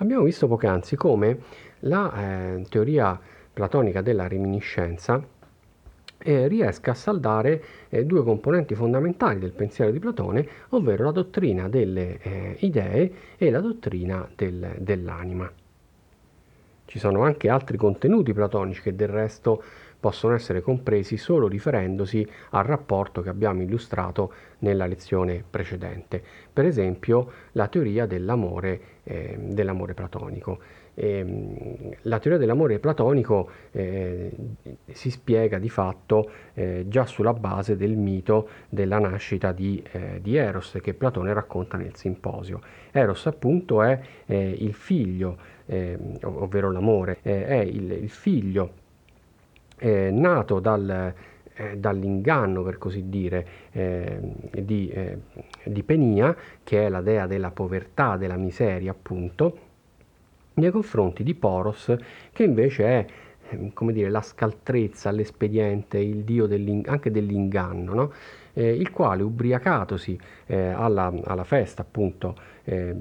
Abbiamo visto poc'anzi come la eh, teoria platonica della reminiscenza eh, riesca a saldare eh, due componenti fondamentali del pensiero di Platone, ovvero la dottrina delle eh, idee e la dottrina del, dell'anima. Ci sono anche altri contenuti platonici che del resto possono essere compresi solo riferendosi al rapporto che abbiamo illustrato nella lezione precedente, per esempio la teoria dell'amore, eh, dell'amore platonico. Eh, la teoria dell'amore platonico eh, si spiega di fatto eh, già sulla base del mito della nascita di, eh, di, Eros che Platone racconta nel Simposio. Eros appunto è eh, il figlio, ehm, ovvero l'amore, è il, il figlio eh, nato dal, eh, dall'inganno, per così dire, eh, di, eh, di Penia, che è la dea della povertà, della miseria, appunto, nei confronti di Poros, che invece è ehm, come dire, la scaltrezza, l'espediente, il dio dell'in- anche dell'inganno, no? eh, il quale ubriacatosi eh, alla, alla, festa appunto eh,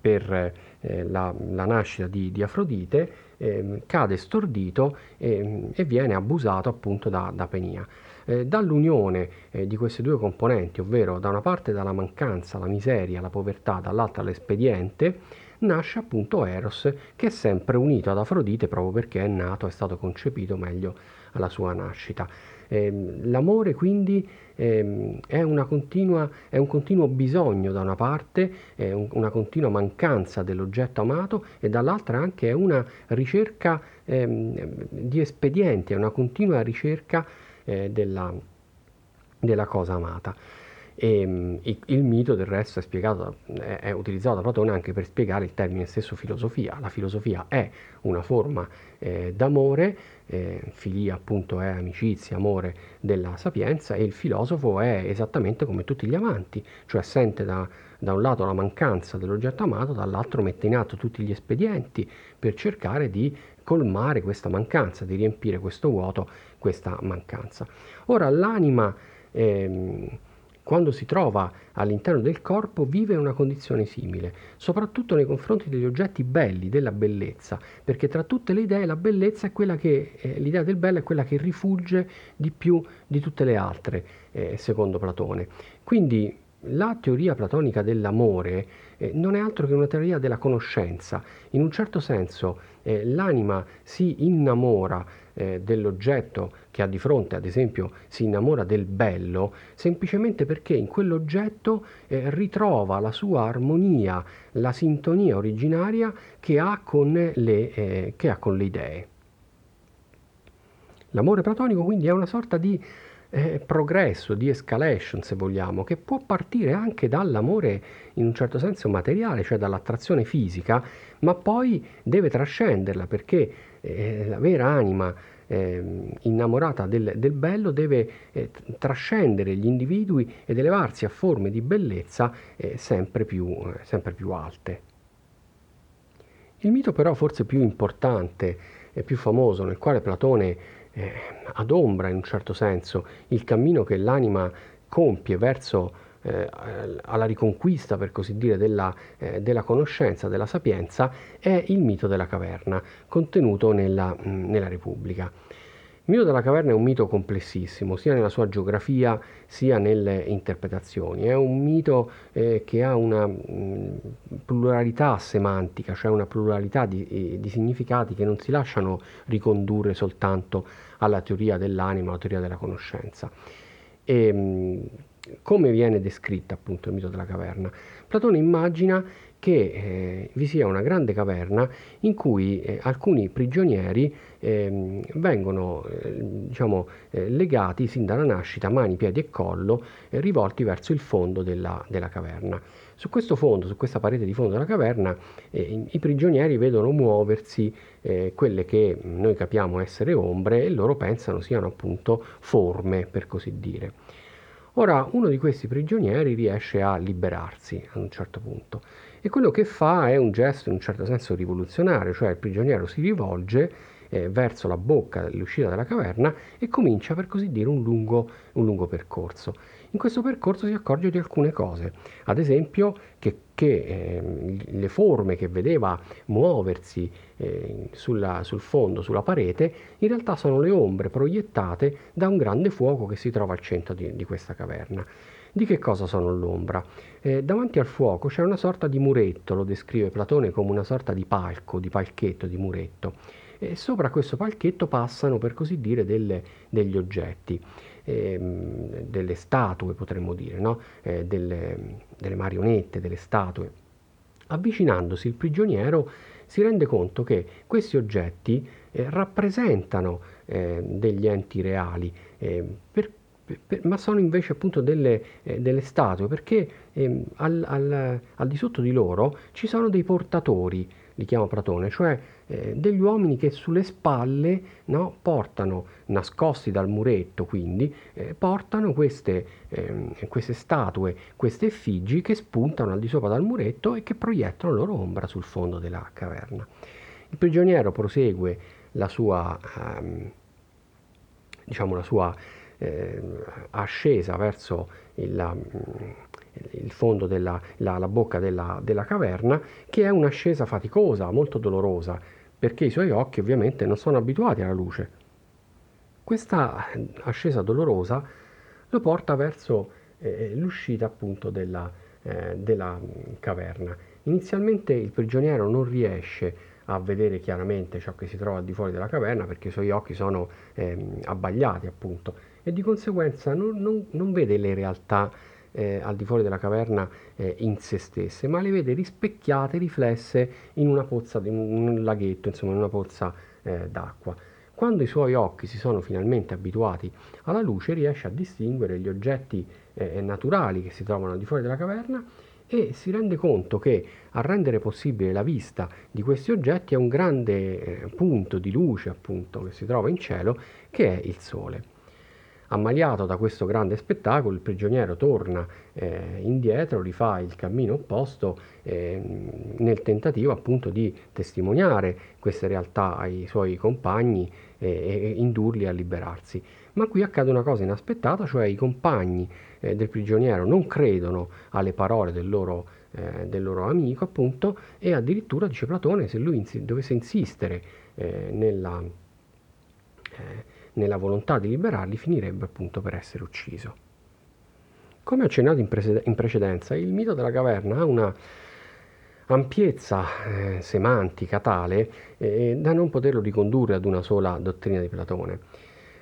per eh, la, la, nascita di, di Afrodite, ehm, cade stordito e, e, viene abusato appunto da, da Penia. Eh, dall'unione eh, di queste due componenti, ovvero da una parte dalla mancanza, la miseria, la povertà, dall'altra l'espediente, nasce appunto Eros che è sempre unito ad Afrodite proprio perché è nato, è stato concepito meglio alla sua nascita. Eh, l'amore quindi eh, è, continua, è, un continuo bisogno da una parte, è un, una continua mancanza dell'oggetto amato e dall'altra anche è una ricerca eh, di espedienti, è una continua ricerca eh, della, della cosa amata. E, ehm, il mito del resto è, spiegato, è, è, utilizzato da Platone anche per spiegare il termine stesso filosofia. La filosofia è una forma eh, d'amore, eh, filia appunto è amicizia, amore della sapienza e il filosofo è esattamente come tutti gli amanti, cioè sente da, da un lato la mancanza dell'oggetto amato, dall'altro mette in atto tutti gli espedienti per cercare di colmare questa mancanza, di riempire questo vuoto, questa mancanza. Ora l'anima... Ehm, quando si trova all'interno del corpo vive una condizione simile, soprattutto nei confronti degli oggetti belli, della bellezza, perché tra tutte le idee la bellezza è quella che, eh, l'idea del bello è quella che rifugge di più di tutte le altre, eh, secondo Platone. Quindi la teoria platonica dell'amore eh, non è altro che una teoria della conoscenza. In un certo senso eh, l'anima si innamora eh, dell'oggetto che ha di fronte, ad esempio, si innamora del bello, semplicemente perché in quell'oggetto eh, ritrova la sua armonia, la sintonia originaria che ha con le, eh, ha con le idee. L'amore platonico quindi è una sorta di eh, progresso, di escalation se vogliamo, che può partire anche dall'amore in un certo senso materiale, cioè dall'attrazione fisica, ma poi deve trascenderla perché eh, la vera anima eh, innamorata del, del, bello deve eh, trascendere gli individui ed elevarsi a forme di bellezza eh, sempre più, eh, sempre più alte. Il mito però forse più importante e più famoso nel quale Platone eh, adombra in un certo senso il cammino che l'anima compie verso eh, alla riconquista, per così dire, della, eh, della, conoscenza, della sapienza, è il mito della caverna, contenuto nella, mh, nella Repubblica. Il mito della caverna è un mito complessissimo, sia nella sua geografia sia nelle interpretazioni. È un mito eh, che ha una mh, pluralità semantica, cioè una pluralità di, eh, di, significati che non si lasciano ricondurre soltanto alla teoria dell'anima, alla teoria della conoscenza. E, mh, come viene descritta appunto il mito della caverna? Platone immagina che eh, vi sia una grande caverna in cui eh, alcuni prigionieri eh, vengono eh, diciamo, eh, legati sin dalla nascita, mani, piedi e collo, eh, rivolti verso il fondo della, della, caverna. Su questo fondo, su questa parete di fondo della caverna, i prigionieri vedono muoversi quelle che noi capiamo essere ombre e loro pensano siano appunto forme, per così dire. Ora, uno di questi prigionieri riesce a liberarsi ad un certo punto e quello che fa è un gesto in un certo senso rivoluzionario, cioè il prigioniero si rivolge eh, verso la bocca dell'uscita della caverna e comincia per così dire un lungo, un lungo percorso. In questo percorso si accorge di alcune cose, ad esempio che, che eh, le forme che vedeva muoversi eh, sulla, sul fondo, sulla parete, in realtà sono le ombre proiettate da un grande fuoco che si trova al centro di, di questa caverna. Di che cosa sono l'ombra? Eh, davanti al fuoco c'è una sorta di muretto, lo descrive Platone come una sorta di palco, di palchetto, di muretto. E sopra questo palchetto passano, per così dire, delle, degli oggetti. Ehm, delle statue, potremmo dire, no? eh, delle, delle marionette, delle statue. Avvicinandosi il prigioniero si rende conto che questi oggetti eh, rappresentano eh, degli enti reali, eh, per, ma sono invece appunto delle, eh, delle statue, perché ehm, al, al, al, di sotto di loro ci sono dei portatori, li chiama Platone, cioè eh, degli uomini che sulle spalle no, portano, nascosti dal muretto quindi, eh, portano queste, eh, queste, statue, queste effigi che spuntano al di sopra dal muretto e che proiettano loro ombra sul fondo della caverna. Il prigioniero prosegue la sua, ehm, diciamo la sua ehm, ascesa verso il, il fondo della la, la bocca della, della caverna, che è un'ascesa faticosa, molto dolorosa, perché i suoi occhi ovviamente non sono abituati alla luce. Questa ascesa dolorosa lo porta verso eh, l'uscita appunto della, eh, della caverna. Inizialmente il prigioniero non riesce a vedere chiaramente ciò che si trova al di fuori della caverna perché i suoi occhi sono eh, abbagliati appunto e di conseguenza non, non, non vede le realtà eh, al di fuori della caverna eh, in se stesse, ma le vede rispecchiate, riflesse in una pozza, in un laghetto, insomma in una pozza eh, d'acqua. Quando i suoi occhi si sono finalmente abituati alla luce, riesce a distinguere gli oggetti eh, naturali che si trovano al di fuori della caverna e si rende conto che a rendere possibile la vista di questi oggetti è un grande eh, punto di luce appunto che si trova in cielo che è il sole. Ammaliato da questo grande spettacolo, il prigioniero torna eh, indietro, rifà il cammino opposto eh, nel tentativo appunto di testimoniare queste realtà ai suoi compagni eh, e indurli a liberarsi. Ma qui accade una cosa inaspettata, cioè i compagni eh, del prigioniero non credono alle parole del loro, eh, del loro amico appunto e addirittura dice Platone se lui ins- dovesse insistere eh, nella nella volontà di liberarli, finirebbe appunto per essere ucciso. Come accennato in, pre- in precedenza, il mito della caverna ha una ampiezza eh, semantica tale eh, da non poterlo ricondurre ad una sola dottrina di Platone.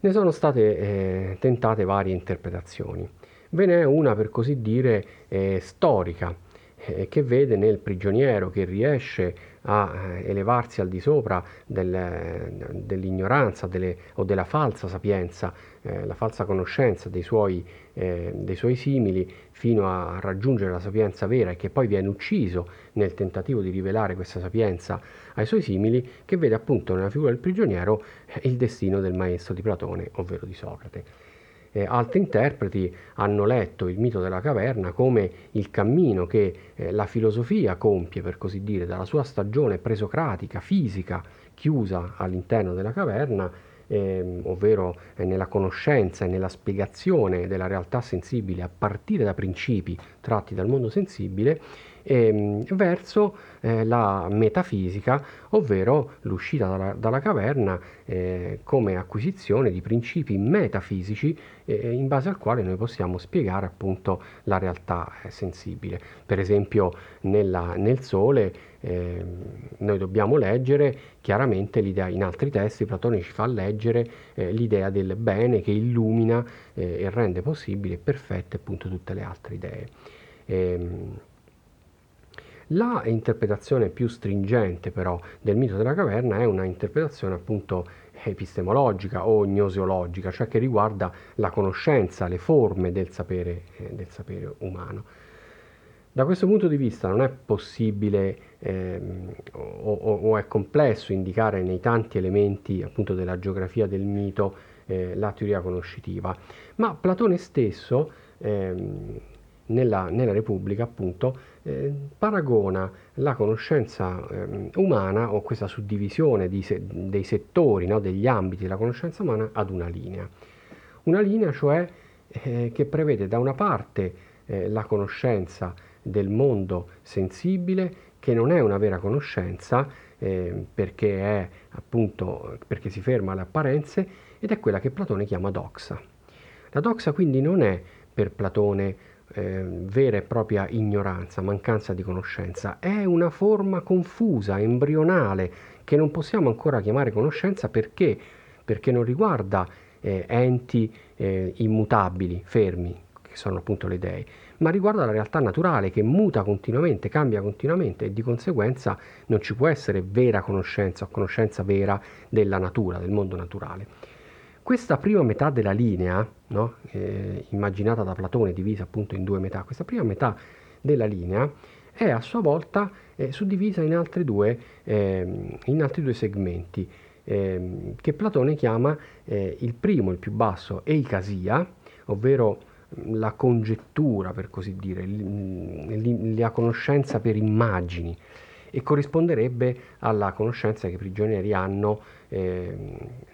Ne sono state eh, tentate varie interpretazioni. Ve n'è una, per così dire, eh, storica, eh, che vede nel prigioniero che riesce a eh, elevarsi al di sopra del, dell'ignoranza delle, o della falsa sapienza, eh, la falsa conoscenza dei suoi, eh, dei suoi simili fino a raggiungere la sapienza vera e che poi viene ucciso nel tentativo di rivelare questa sapienza ai suoi simili, che vede appunto nella figura del prigioniero eh, il destino del maestro di Platone, ovvero di Socrate eh, altri interpreti hanno letto il mito della caverna come il cammino che eh, la filosofia compie, per così dire, dalla sua stagione presocratica, fisica, chiusa all'interno della caverna, eh, ovvero nella conoscenza e nella spiegazione della realtà sensibile a partire da principi tratti dal mondo sensibile, ehm, verso eh, la metafisica, ovvero l'uscita dalla, dalla caverna eh, come acquisizione di principi metafisici eh, in base al quale noi possiamo spiegare appunto la realtà eh, sensibile. Per esempio nella, nel Sole eh, noi dobbiamo leggere chiaramente l'idea, in altri testi Platone ci fa leggere eh, l'idea del bene che illumina eh, e rende possibili e perfette appunto tutte le altre idee. Ehm, la interpretazione più stringente però del mito della caverna è una interpretazione appunto epistemologica o gnoseologica, cioè che riguarda la conoscenza, le forme del sapere, eh, del sapere umano. Da questo punto di vista non è possibile ehm, o, o, è complesso indicare nei tanti elementi appunto della geografia del mito eh, la teoria conoscitiva, ma Platone stesso ehm, nella, nella, Repubblica appunto eh, paragona la conoscenza eh, umana o questa suddivisione se, dei settori, no, degli ambiti della conoscenza umana ad una linea. Una linea cioè eh, che prevede da una parte eh, la conoscenza del mondo sensibile, che non è una vera conoscenza, eh, perché, è, appunto, perché si ferma alle apparenze, ed è quella che Platone chiama doxa. La doxa quindi non è per Platone eh, vera e propria ignoranza, mancanza di conoscenza, è una forma confusa, embrionale, che non possiamo ancora chiamare conoscenza perché, perché non riguarda eh, enti eh, immutabili, fermi, che sono appunto le dei, ma riguarda la realtà naturale che muta continuamente, cambia continuamente e di conseguenza non ci può essere vera conoscenza o conoscenza vera della natura, del mondo naturale. Questa prima metà della linea, no? eh, immaginata da Platone, divisa appunto in due metà, questa prima metà della linea è a sua volta eh, suddivisa in, due, eh, in, altri due segmenti ehm, che Platone chiama eh, il primo, il più basso, eicasia, ovvero la congettura, per così dire, la conoscenza per immagini e corrisponderebbe alla conoscenza che i prigionieri hanno eh,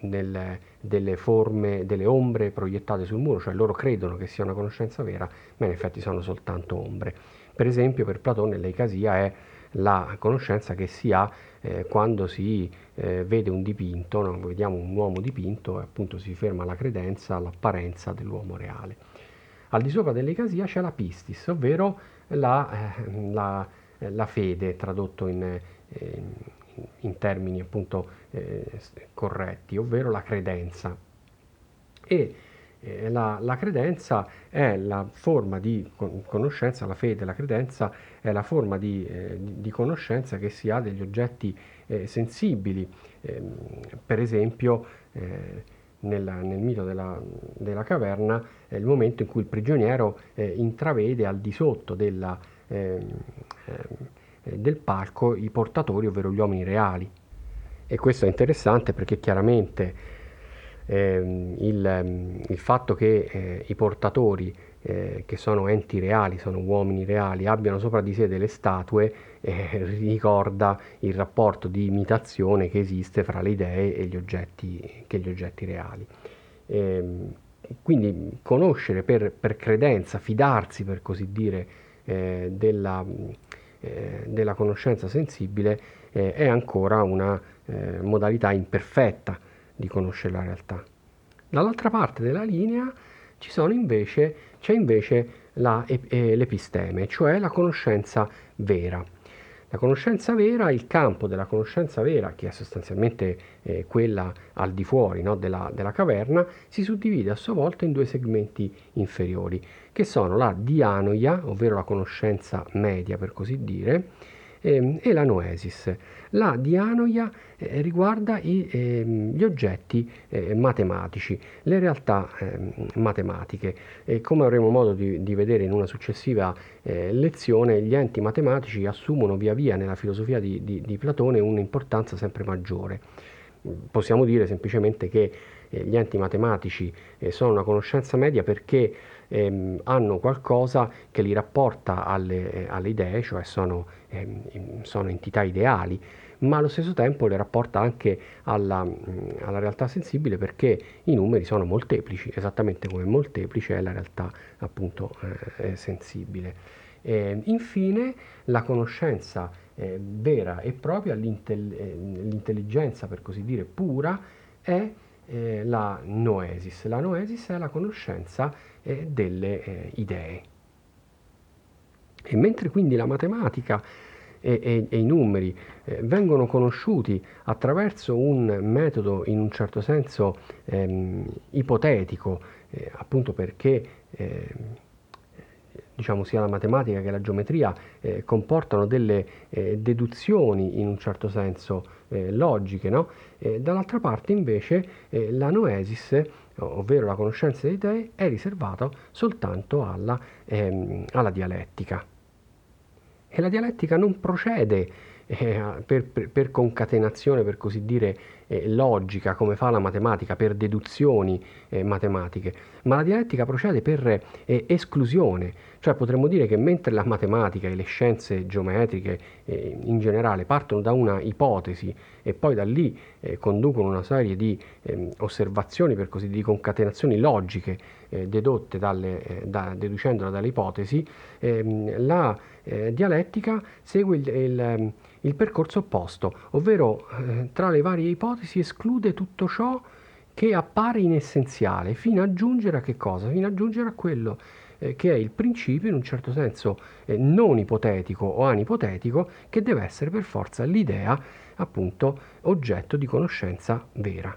nel, delle forme, delle ombre proiettate sul muro, cioè loro credono che sia una conoscenza vera, ma in effetti sono soltanto ombre. Per esempio per Platone l'eicasia è la conoscenza che si ha eh, quando si eh, vede un dipinto, no? vediamo un uomo dipinto e appunto si ferma la credenza all'apparenza dell'uomo reale. Al di sopra dell'eicasia c'è la pistis, ovvero la, eh, la, la fede, tradotto in, eh, in termini appunto eh, corretti, ovvero la credenza. E eh, la, la, credenza è la forma di conoscenza, la fede, la credenza è la forma di, eh, di conoscenza che si ha degli oggetti eh, sensibili, ehm, per esempio eh, nella, nel mito della, della, caverna è il momento in cui il prigioniero eh, intravede al di sotto della, del palco i portatori, ovvero gli uomini reali. E questo è interessante perché chiaramente eh, il, il, fatto che eh, i portatori, eh, che sono enti reali, sono uomini reali, abbiano sopra di sé delle statue, eh, ricorda il rapporto di imitazione che esiste fra le idee e gli oggetti, gli oggetti reali. Ehm, quindi conoscere per, per, credenza, fidarsi per così dire eh, della, eh, della, conoscenza sensibile è ancora una modalità imperfetta di conoscere la realtà. Dall'altra parte della linea invece, c'è invece la, eh, l'episteme, cioè la conoscenza vera. La conoscenza vera, il campo della conoscenza vera, che è sostanzialmente eh, quella al di fuori no, della, della, caverna, si suddivide a sua volta in due segmenti inferiori, che sono la dianoia, ovvero la conoscenza media per così dire, eh, e la noesis. La dianoia eh, riguarda i, eh, gli oggetti eh, matematici, le realtà ehm, matematiche. E come avremo modo di, di vedere in una successiva eh, lezione, gli enti matematici assumono via via nella filosofia di, di, di Platone un'importanza sempre maggiore. Possiamo dire semplicemente che eh, gli enti matematici sono una conoscenza media perché ehm, hanno qualcosa che li rapporta alle, eh, alle idee, cioè sono, ehm, sono, entità ideali, ma allo stesso tempo le rapporta anche alla, mh, alla, realtà sensibile perché i numeri sono molteplici, esattamente come molteplice è la realtà appunto eh, sensibile. E, infine la conoscenza eh, vera e propria, l'intelligenza per così dire pura, è eh, la noesis. La noesis è la conoscenza eh, delle eh, idee. E mentre quindi la matematica e, e, e i numeri eh, vengono conosciuti attraverso un metodo in un certo senso ehm, ipotetico, eh, appunto perché ehm, diciamo, sia la matematica che la geometria eh, comportano delle eh, deduzioni in un certo senso eh, logiche, no? dall'altra parte invece eh, la noesis, ovvero la conoscenza delle idee, è riservata soltanto alla, ehm, alla dialettica. E la dialettica non procede eh, per, per, per, concatenazione, per così dire, eh, logica come fa la matematica, per deduzioni eh, matematiche, ma la dialettica procede per eh, esclusione, cioè potremmo dire che mentre la matematica e le scienze geometriche eh, in generale partono da una ipotesi e poi da lì eh, conducono una serie di ehm, osservazioni, per così dire, di concatenazioni logiche eh, dedotte dalle, da, deducendola dalle ipotesi, ehm, la dialettica segue il, il, ehm, il, percorso opposto, ovvero tra le varie ipotesi esclude tutto ciò che appare inessenziale, fino a giungere a che cosa? Fino a giungere a quello eh, che è il principio in un certo senso eh, non ipotetico o anipotetico che deve essere per forza l'idea appunto oggetto di conoscenza vera.